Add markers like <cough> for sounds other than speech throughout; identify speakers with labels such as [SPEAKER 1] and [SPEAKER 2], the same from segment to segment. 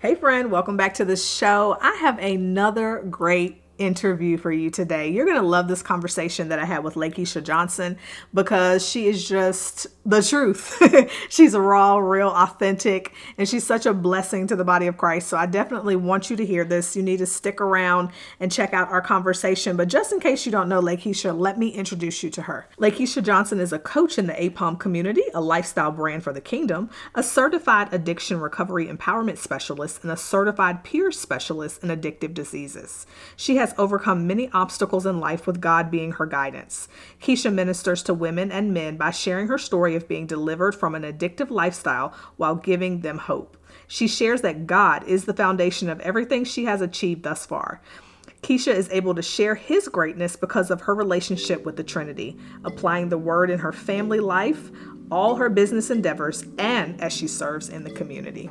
[SPEAKER 1] Hey, friend, welcome back to the show. I have another great interview for you today. You're going to love this conversation that I had with Lakeisha Johnson because she is just the truth. <laughs> she's raw, real, authentic, and she's such a blessing to the body of Christ. So I definitely want you to hear this. You need to stick around and check out our conversation. But just in case you don't know Lakeisha, let me introduce you to her. Lakeisha Johnson is a coach in the APOM community, a lifestyle brand for the kingdom, a certified addiction recovery empowerment specialist, and a certified peer specialist in addictive diseases. She has has overcome many obstacles in life with God being her guidance. Keisha ministers to women and men by sharing her story of being delivered from an addictive lifestyle while giving them hope. She shares that God is the foundation of everything she has achieved thus far. Keisha is able to share his greatness because of her relationship with the Trinity, applying the word in her family life, all her business endeavors, and as she serves in the community.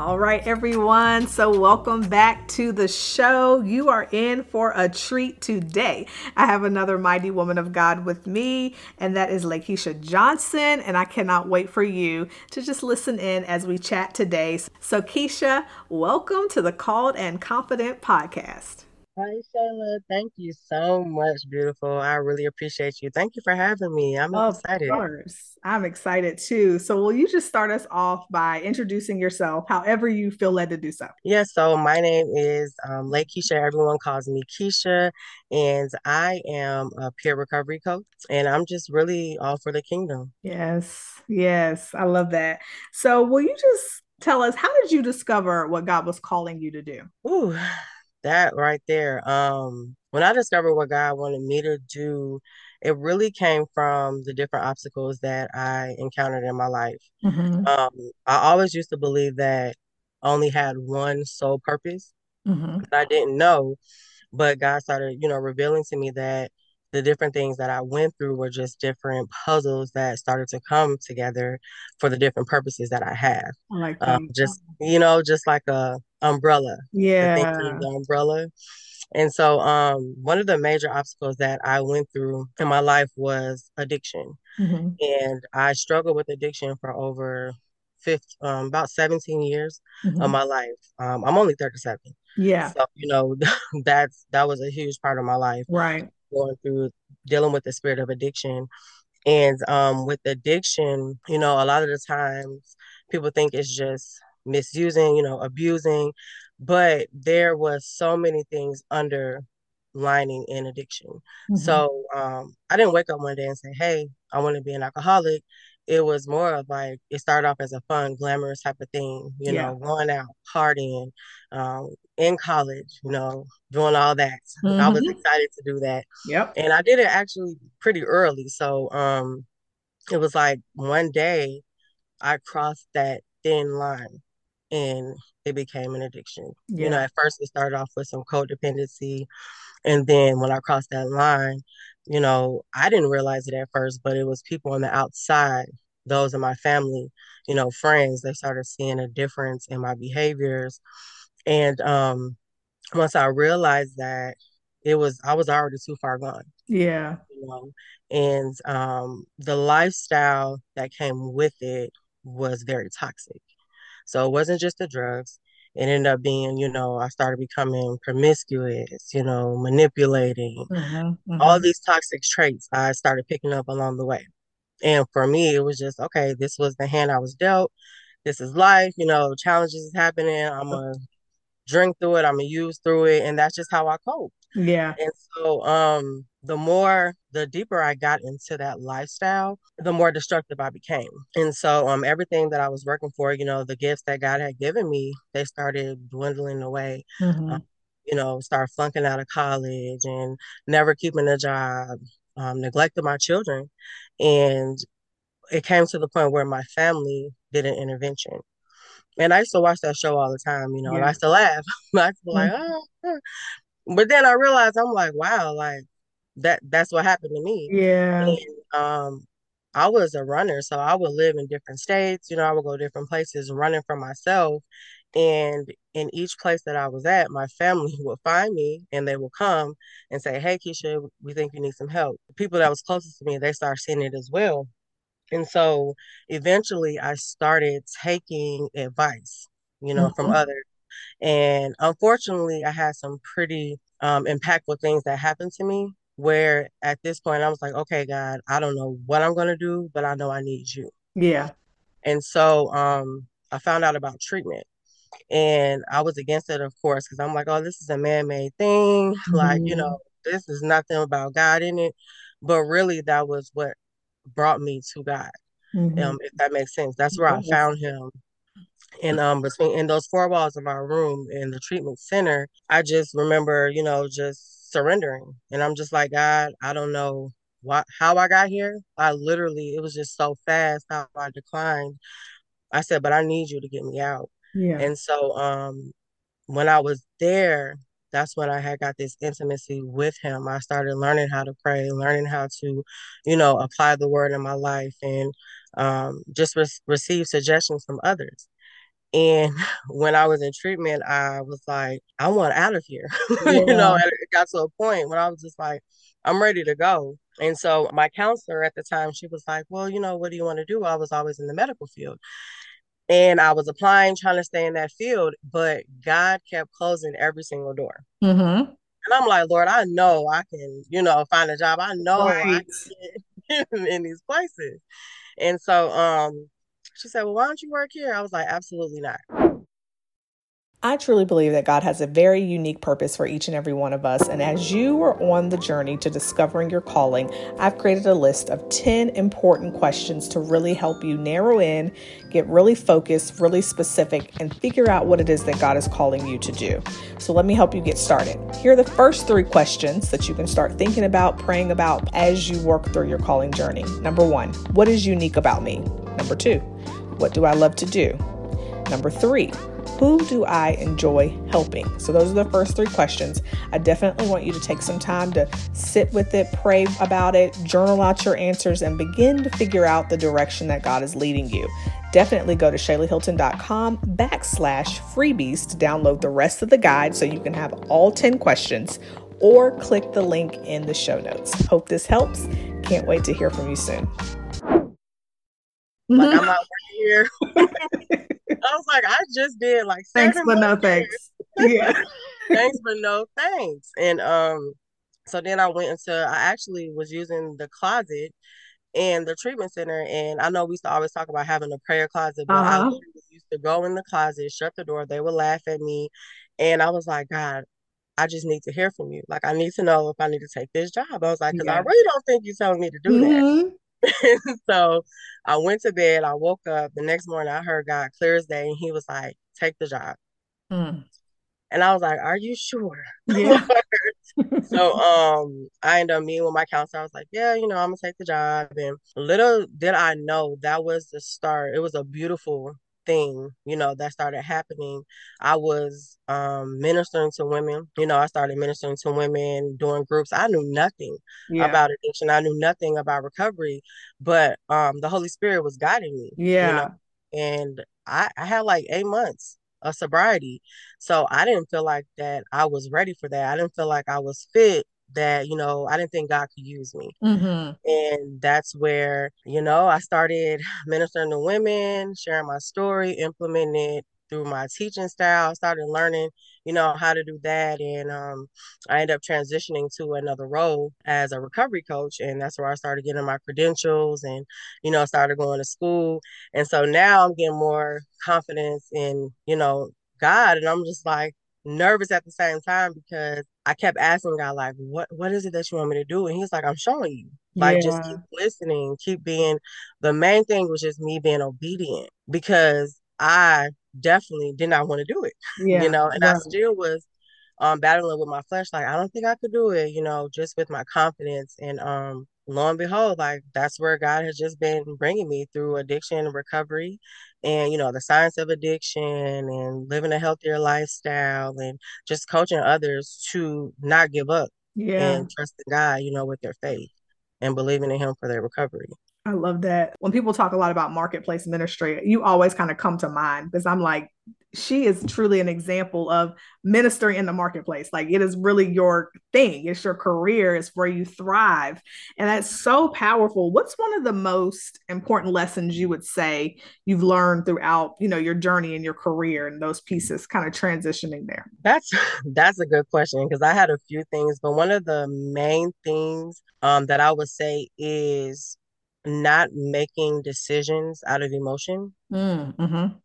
[SPEAKER 1] All right, everyone. So, welcome back to the show. You are in for a treat today. I have another mighty woman of God with me, and that is Lakeisha Johnson. And I cannot wait for you to just listen in as we chat today. So, Keisha, welcome to the Called and Confident podcast.
[SPEAKER 2] Hi, Shayla. Thank you so much, beautiful. I really appreciate you. Thank you for having me. I'm
[SPEAKER 1] of
[SPEAKER 2] excited.
[SPEAKER 1] Of course. I'm excited too. So, will you just start us off by introducing yourself, however you feel led to do so?
[SPEAKER 2] Yeah, so my name is um, Keisha. Everyone calls me Keisha, and I am a peer recovery coach, and I'm just really all for the kingdom.
[SPEAKER 1] Yes, yes. I love that. So, will you just tell us how did you discover what God was calling you to do?
[SPEAKER 2] Ooh that right there. Um, when I discovered what God wanted me to do, it really came from the different obstacles that I encountered in my life. Mm-hmm. Um, I always used to believe that I only had one sole purpose mm-hmm. that I didn't know, but God started, you know, revealing to me that the different things that I went through were just different puzzles that started to come together for the different purposes that I have. I like um, just you know, just like a umbrella.
[SPEAKER 1] Yeah,
[SPEAKER 2] the, the umbrella. And so, um, one of the major obstacles that I went through in my life was addiction, mm-hmm. and I struggled with addiction for over 15, um, about 17 years mm-hmm. of my life. Um, I'm only 37.
[SPEAKER 1] Yeah.
[SPEAKER 2] So, you know, <laughs> that's that was a huge part of my life.
[SPEAKER 1] Right
[SPEAKER 2] going through dealing with the spirit of addiction. And um, with addiction, you know, a lot of the times people think it's just misusing, you know, abusing, but there was so many things underlining in addiction. Mm-hmm. So um, I didn't wake up one day and say, "Hey, I want to be an alcoholic." It was more of like it started off as a fun, glamorous type of thing, you yeah. know, going out, partying, um, in college, you know, doing all that. Mm-hmm. I was mm-hmm. excited to do that.
[SPEAKER 1] Yep.
[SPEAKER 2] And I did it actually pretty early. So um it was like one day I crossed that thin line and it became an addiction. Yeah. You know, at first it started off with some codependency. And then when I crossed that line, you know, I didn't realize it at first, but it was people on the outside, those in my family, you know, friends, they started seeing a difference in my behaviors and um, once I realized that it was, I was already too far gone.
[SPEAKER 1] Yeah.
[SPEAKER 2] You know? And um, the lifestyle that came with it was very toxic. So it wasn't just the drugs. It ended up being, you know, I started becoming promiscuous, you know, manipulating, mm-hmm, mm-hmm. all these toxic traits I started picking up along the way. And for me, it was just, okay, this was the hand I was dealt this is life, you know, challenges is happening. I'm gonna drink through it, I'm gonna use through it, and that's just how I cope.
[SPEAKER 1] Yeah.
[SPEAKER 2] And so um the more the deeper I got into that lifestyle, the more destructive I became. And so um everything that I was working for, you know, the gifts that God had given me, they started dwindling away. Mm-hmm. Um, you know, start flunking out of college and never keeping a job, um, neglected my children. And it came to the point where my family did an intervention. And I used to watch that show all the time, you know, yeah. and I used to laugh. I used to like, oh. But then I realized I'm like, wow, like that that's what happened to me.
[SPEAKER 1] Yeah. And,
[SPEAKER 2] um, I was a runner, so I would live in different states. You know, I would go different places running for myself. And in each place that I was at, my family <laughs> would find me and they will come and say, Hey, Keisha, we think you need some help. The people that was closest to me, they start seeing it as well. And so eventually I started taking advice, you know, mm-hmm. from others. And unfortunately, I had some pretty um, impactful things that happened to me where at this point I was like, okay, God, I don't know what I'm going to do, but I know I need you.
[SPEAKER 1] Yeah.
[SPEAKER 2] And so um, I found out about treatment. And I was against it, of course, because I'm like, oh, this is a man made thing. Mm-hmm. Like, you mm-hmm. know, this is nothing about God in it. But really, that was what brought me to God. Mm-hmm. Um, if that makes sense. That's where I found him. And um between in those four walls of my room in the treatment center, I just remember, you know, just surrendering. And I'm just like, God, I don't know what how I got here. I literally it was just so fast how I declined. I said, but I need you to get me out.
[SPEAKER 1] Yeah.
[SPEAKER 2] And so um when I was there, that's when I had got this intimacy with him. I started learning how to pray, learning how to, you know, apply the word in my life and um, just re- receive suggestions from others. And <laughs> when I was in treatment, I was like, I want out of here. Yeah. <laughs> you know, and it got to a point when I was just like, I'm ready to go. And so my counselor at the time, she was like, Well, you know, what do you want to do? I was always in the medical field. And I was applying, trying to stay in that field, but God kept closing every single door.
[SPEAKER 1] Mm-hmm.
[SPEAKER 2] And I'm like, Lord, I know I can, you know, find a job. I know right. I can <laughs> in these places. And so um, she said, Well, why don't you work here? I was like, Absolutely not.
[SPEAKER 1] I truly believe that God has a very unique purpose for each and every one of us. And as you are on the journey to discovering your calling, I've created a list of 10 important questions to really help you narrow in, get really focused, really specific, and figure out what it is that God is calling you to do. So let me help you get started. Here are the first three questions that you can start thinking about, praying about as you work through your calling journey. Number one, what is unique about me? Number two, what do I love to do? Number three, who do I enjoy helping? So, those are the first three questions. I definitely want you to take some time to sit with it, pray about it, journal out your answers, and begin to figure out the direction that God is leading you. Definitely go to ShaylaHilton.com backslash freebies to download the rest of the guide so you can have all 10 questions or click the link in the show notes. Hope this helps. Can't wait to hear from you soon.
[SPEAKER 2] Like I'm not here. <laughs> I was like, I just did like
[SPEAKER 1] thanks but no thanks. Yeah. <laughs> <laughs>
[SPEAKER 2] thanks but no thanks. And um, so then I went into I actually was using the closet in the treatment center, and I know we used to always talk about having a prayer closet, but uh-huh. I used to go in the closet, shut the door, they would laugh at me, and I was like, God, I just need to hear from you. Like, I need to know if I need to take this job. I was like, because yeah. I really don't think you're telling me to do mm-hmm. that. <laughs> so I went to bed. I woke up the next morning. I heard God clear as day, and He was like, "Take the job." Mm. And I was like, "Are you sure?" <laughs> Yeah. so um, I ended up meeting with my counselor. I was like, "Yeah, you know, I'm gonna take the job." And little did I know that was the start. It was a beautiful thing, you know, that started happening. I was um, ministering to women. You know, I started ministering to women doing groups. I knew nothing yeah. about addiction. I knew nothing about recovery, but um, the Holy Spirit was guiding me.
[SPEAKER 1] Yeah.
[SPEAKER 2] You know? And I, I had like eight months of sobriety. So I didn't feel like that I was ready for that. I didn't feel like I was fit that you know i didn't think god could use me
[SPEAKER 1] mm-hmm.
[SPEAKER 2] and that's where you know i started <sighs> ministering to women sharing my story implementing it through my teaching style. Started learning, you know, how to do that, and um, I ended up transitioning to another role as a recovery coach, and that's where I started getting my credentials, and you know, started going to school, and so now I'm getting more confidence in, you know, God, and I'm just like nervous at the same time because I kept asking God like, what what is it that you want me to do? And he's like, I'm showing you. Like just keep listening, keep being the main thing was just me being obedient because I definitely did not want to do it. Yeah, you know, and right. I still was um battling with my flesh, like I don't think I could do it, you know, just with my confidence. And um lo and behold, like that's where God has just been bringing me through addiction and recovery and you know the science of addiction and living a healthier lifestyle and just coaching others to not give up yeah. and trusting God, you know, with their faith and believing in him for their recovery.
[SPEAKER 1] I love that. When people talk a lot about marketplace ministry, you always kind of come to mind because I'm like, she is truly an example of ministering in the marketplace. Like it is really your thing, it's your career, it's where you thrive. And that's so powerful. What's one of the most important lessons you would say you've learned throughout, you know, your journey and your career and those pieces kind of transitioning there?
[SPEAKER 2] That's <laughs> that's a good question because I had a few things, but one of the main things um, that I would say is not making decisions out of emotion. Mm, mm-hmm.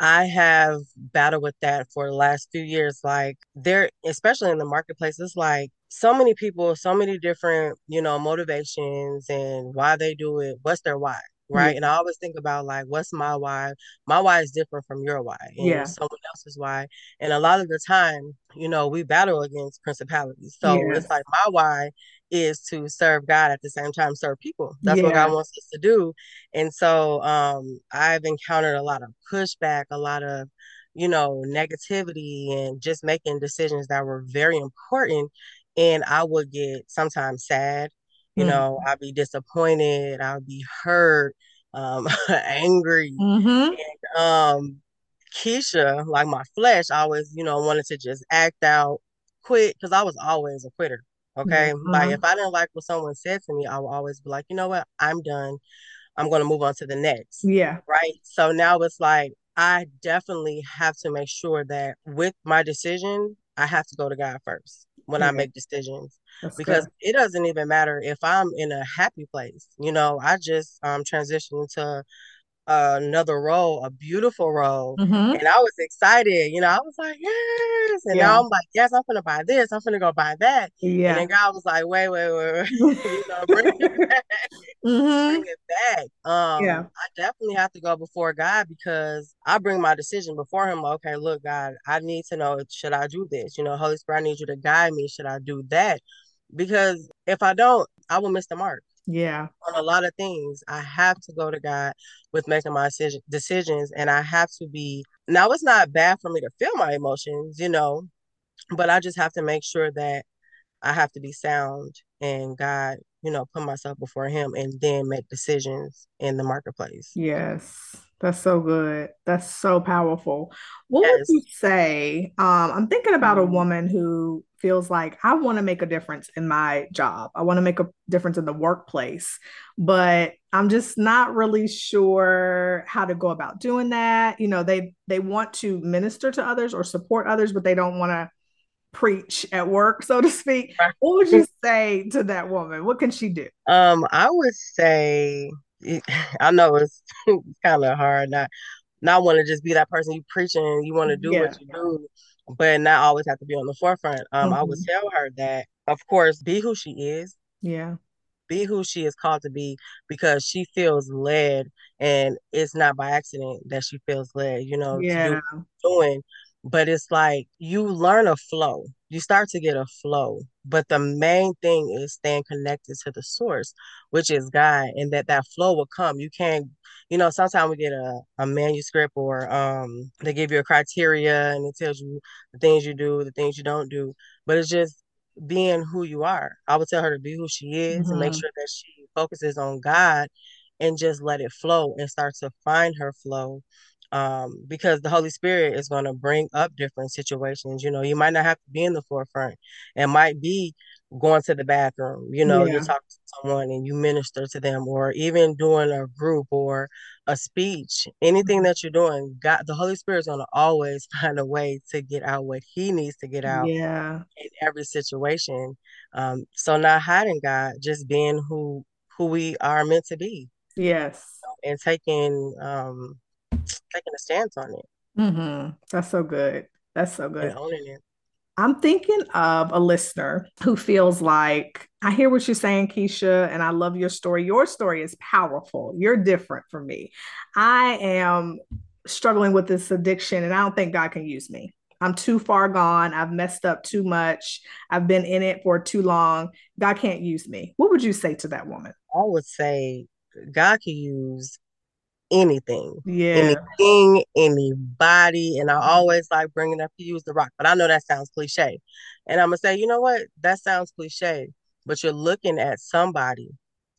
[SPEAKER 2] I have battled with that for the last few years. Like there, especially in the marketplace, it's like so many people, so many different, you know, motivations and why they do it. What's their why? Right. Yeah. And I always think about like, what's my why? My why is different from your why and yeah. someone else's why. And a lot of the time, you know, we battle against principalities. So yes. it's like my why is to serve God at the same time serve people. That's yeah. what God wants us to do. And so um I've encountered a lot of pushback, a lot of you know, negativity and just making decisions that were very important and I would get sometimes sad, you mm know, I'd be disappointed, I'd be hurt, um <laughs> angry. Mm-hmm. And um Keisha, like my flesh, I always, you know, wanted to just act out, quit, because I was always a quitter. Okay. Mm-hmm. Like if I didn't like what someone said to me, I would always be like, you know what? I'm done. I'm going to move on to the next.
[SPEAKER 1] Yeah.
[SPEAKER 2] Right. So now it's like, I definitely have to make sure that with my decision, I have to go to God first when I make decisions. That's because good. it doesn't even matter if I'm in a happy place. You know, I just um transitioned into another role, a beautiful role. Mm-hmm. And I was excited. You know, I was like, yes. And yeah. now I'm like, yes, I'm gonna buy this. I'm gonna go buy that. Yeah. And then God was like, wait, wait, wait, wait. <laughs> <laughs> you know, bring it back. Mm-hmm. Bring it back. Um, yeah. I definitely have to go before God because I bring my decision before him. Okay, look, God, I need to know should I do this? You know, Holy Spirit, I need you to guide me. Should I do that? Because if I don't, I will miss the mark
[SPEAKER 1] yeah.
[SPEAKER 2] on a lot of things i have to go to god with making my decision, decisions and i have to be now it's not bad for me to feel my emotions you know but i just have to make sure that i have to be sound and god you know put myself before him and then make decisions in the marketplace
[SPEAKER 1] yes that's so good. That's so powerful. What yes. would you say? Um, I'm thinking about a mm-hmm. woman who feels like I want to make a difference in my job. I want to make a difference in the workplace, but I'm just not really sure how to go about doing that. You know, they they want to minister to others or support others, but they don't want to preach at work, so to speak. What would you say to that woman? What can she do?
[SPEAKER 2] Um, I would say <sighs> I know it's <laughs> kind of hard not not want to just be that person you preaching. You want to do yeah. what you do, but not always have to be on the forefront. Um, mm-hmm. I would mm-hmm. tell her that, of course, be who she is.
[SPEAKER 1] Yeah.
[SPEAKER 2] Be who she is called to be because she feels led, and it's not by accident that she feels led. You know, yeah. to do doing but it's like you learn a flow you start to get a flow but the main thing is staying connected to the source which is god and that that flow will come you can't you know sometimes we get a, a manuscript or um they give you a criteria and it tells you the things you do the things you don't do but it's just being who you are i would tell her to be who she is mm-hmm. and make mm-hmm. sure that she focuses on god and just let it flow and start to find her flow um, because the Holy Spirit is going to bring up different situations. You know, you might not have to be in the forefront. It might be going to the bathroom. You know, yeah. you're talking to someone and you minister to them, or even doing a group or a speech, anything that you're doing, God, the Holy Spirit is going to always <laughs> find a way to get out what He needs to get out
[SPEAKER 1] Yeah.
[SPEAKER 2] in every situation. Um, so not hiding God, just being who who we are meant to be
[SPEAKER 1] Yes.
[SPEAKER 2] and taking um taking a stance on it
[SPEAKER 1] hmm That's so good. That's so
[SPEAKER 2] and
[SPEAKER 1] good.
[SPEAKER 2] owning it.
[SPEAKER 1] I'm thinking of a listener who feels like I hear what you're saying, Keisha, and I love your story. Your story is powerful. You're different from me. I am struggling with this addiction, and I don't think God can use me. I'm too far gone. I've messed up too much. I've been in it for too long. God can't use me. What would you say to that woman?
[SPEAKER 2] I would say God can use anything,
[SPEAKER 1] Yeah.
[SPEAKER 2] anything, anybody. And I always like bringing up to use the rock, but I know that sounds cliche. And I'm gonna say, you know what? That sounds cliche, but you're looking at somebody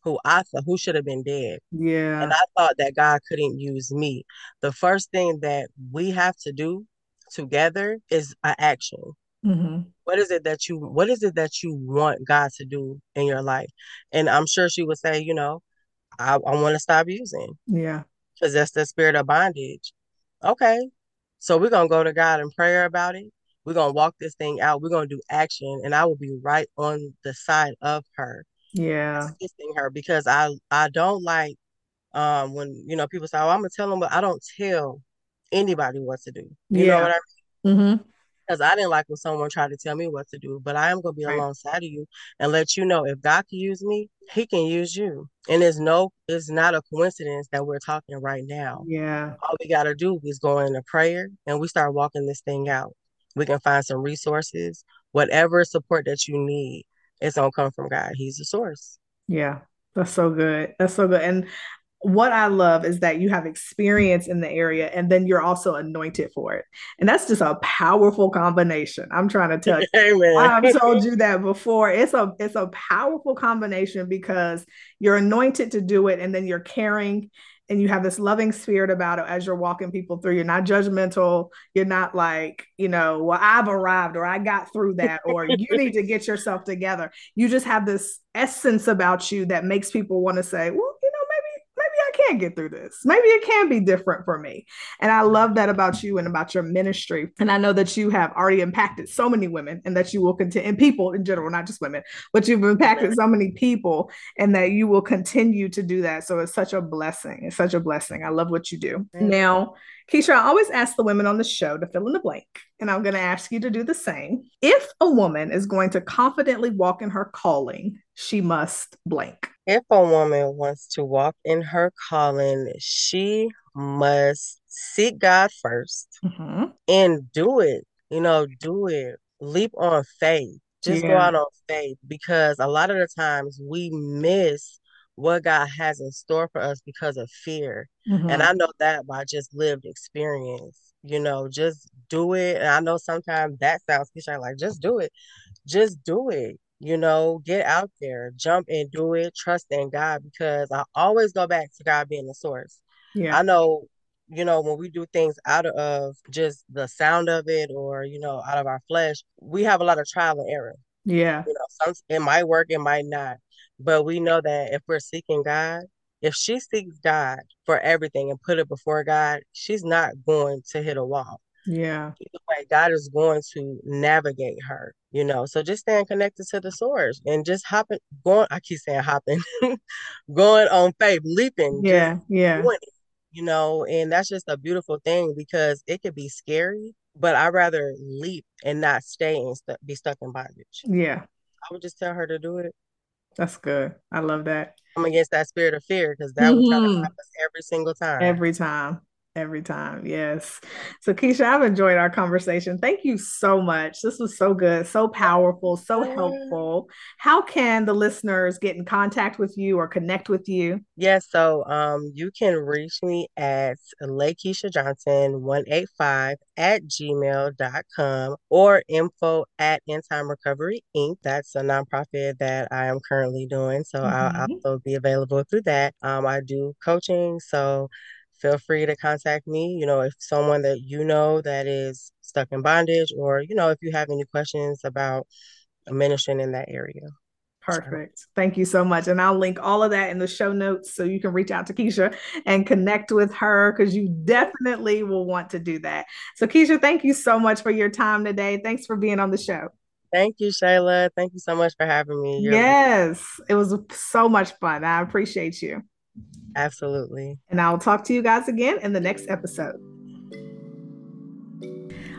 [SPEAKER 2] who I thought who should have been dead.
[SPEAKER 1] Yeah.
[SPEAKER 2] And I thought that God couldn't use me. The first thing that we have to do together is an action.
[SPEAKER 1] hmm
[SPEAKER 2] What is it that you what is it that you want God to do in your life? And I'm sure she would say, you know, I, I want to stop using
[SPEAKER 1] Yeah.
[SPEAKER 2] That's the spirit of bondage. Okay. So we're gonna go to God in prayer about it. We're gonna walk this thing out. We're gonna do action, and I will be right on the side of her,
[SPEAKER 1] Yeah.
[SPEAKER 2] assisting her because I I don't like um when you know people say, "Oh, I'm gonna tell them," but I don't tell anybody what to do. You know
[SPEAKER 1] Yeah.
[SPEAKER 2] what I mean?
[SPEAKER 1] Mm hmm
[SPEAKER 2] because I didn't like when someone tried to tell me what to do, but I am going to be
[SPEAKER 1] Right.
[SPEAKER 2] alongside of you and let you know if God can use me, He can use you. And it's no, it's not a coincidence that we're talking right now.
[SPEAKER 1] Yeah.
[SPEAKER 2] All we got to do is go into prayer and we start walking this thing out. We can find some resources, whatever support that you need, it's going to come from God. He's the source.
[SPEAKER 1] Yeah. That's so good. That's so good. And what I love is that you have experience in the area and then you're also anointed for it. And that's just a powerful combination. I'm trying to tell you. <laughs>
[SPEAKER 2] Amen.
[SPEAKER 1] I've told you that before. It's a it's a powerful combination because you're anointed to do it and then you're caring and you have this loving spirit about it as you're walking people through. You're not judgmental. You're not like, you know, well, I've arrived or I got through that or you need to get yourself together. You just have this essence about you that makes people want to say, well, you know, maybe maybe I can get through this. Maybe it can be different for me. And I love that about you and about your ministry. And I know that you have already impacted so many women and that you will continue, and people in general, not just women, but you've impacted so many people and that you will continue to do that. So it's such a blessing. It's such a blessing. I love what you do. Now, Keisha, I always ask the women on the show to fill in the blank, and I'm going to ask you to do the same. If a woman is going to confidently walk in her calling, she must blank.
[SPEAKER 2] If a woman wants to walk in her calling, she must seek God first
[SPEAKER 1] Mhm.
[SPEAKER 2] and do it. You know, do it. Leap on faith. Just go out on faith because a lot of the times we miss what God has in store for us because of fear. And
[SPEAKER 1] Mhm.
[SPEAKER 2] I know that by just lived experience. You know, just do it. And I know sometimes that sounds cliche, like just do it. Just do it. You know, get out there, jump and do it, trust in God because I always go back to God being the source.
[SPEAKER 1] Yeah.
[SPEAKER 2] I know, you know, when we do things out of just the sound of it or, you know, out of our flesh, we have a lot of trial and error.
[SPEAKER 1] Yeah.
[SPEAKER 2] You know, some it might work, it might not. But we know that if we're seeking God, if she seeks God for everything and put it before God, she's not going to hit a wall.
[SPEAKER 1] Yeah.
[SPEAKER 2] Either way, God is going to navigate her, you know. So just staying connected to the source and just hopping, going, I keep saying hopping, <laughs> going on faith, leaping,
[SPEAKER 1] Yeah. Yeah.
[SPEAKER 2] doing you know, and that's just a beautiful thing because it could be scary, but I'd rather leap and not stay and stu- be stuck in bondage.
[SPEAKER 1] Yeah.
[SPEAKER 2] I would just tell her to do it.
[SPEAKER 1] That's good. I love that.
[SPEAKER 2] I'm against that spirit of fear because that will try to
[SPEAKER 1] Mhm.
[SPEAKER 2] stop us every single time.
[SPEAKER 1] Every time. Every time. Yes. So, Keisha, I've enjoyed our conversation. Thank you so much. This was so good, so powerful, so helpful. How can the listeners get in contact with you or connect with you?
[SPEAKER 2] Yes, so um, you can reach me at Lakeisha Johnson 185 at gmail.com or info at End Time Recovery Inc. That's a nonprofit that I am currently doing. So I'll
[SPEAKER 1] Mhm.
[SPEAKER 2] also be available through that. Um, I do coaching, so feel free to contact me. You know, if someone that you know that is stuck in bondage, or, you know, if you have any questions about ministering in that area.
[SPEAKER 1] Perfect. Thank you so much. And I'll link all of that in the show notes so you can reach out to Keisha and connect with her because you definitely will want to do that. So, Keisha, thank you so much for your time today. Thanks for being on the show.
[SPEAKER 2] Thank you, Shayla. Thank you so much for having me.
[SPEAKER 1] You're yes, it was so much fun. I appreciate you.
[SPEAKER 2] Absolutely.
[SPEAKER 1] And I'll talk to you guys again in the next episode.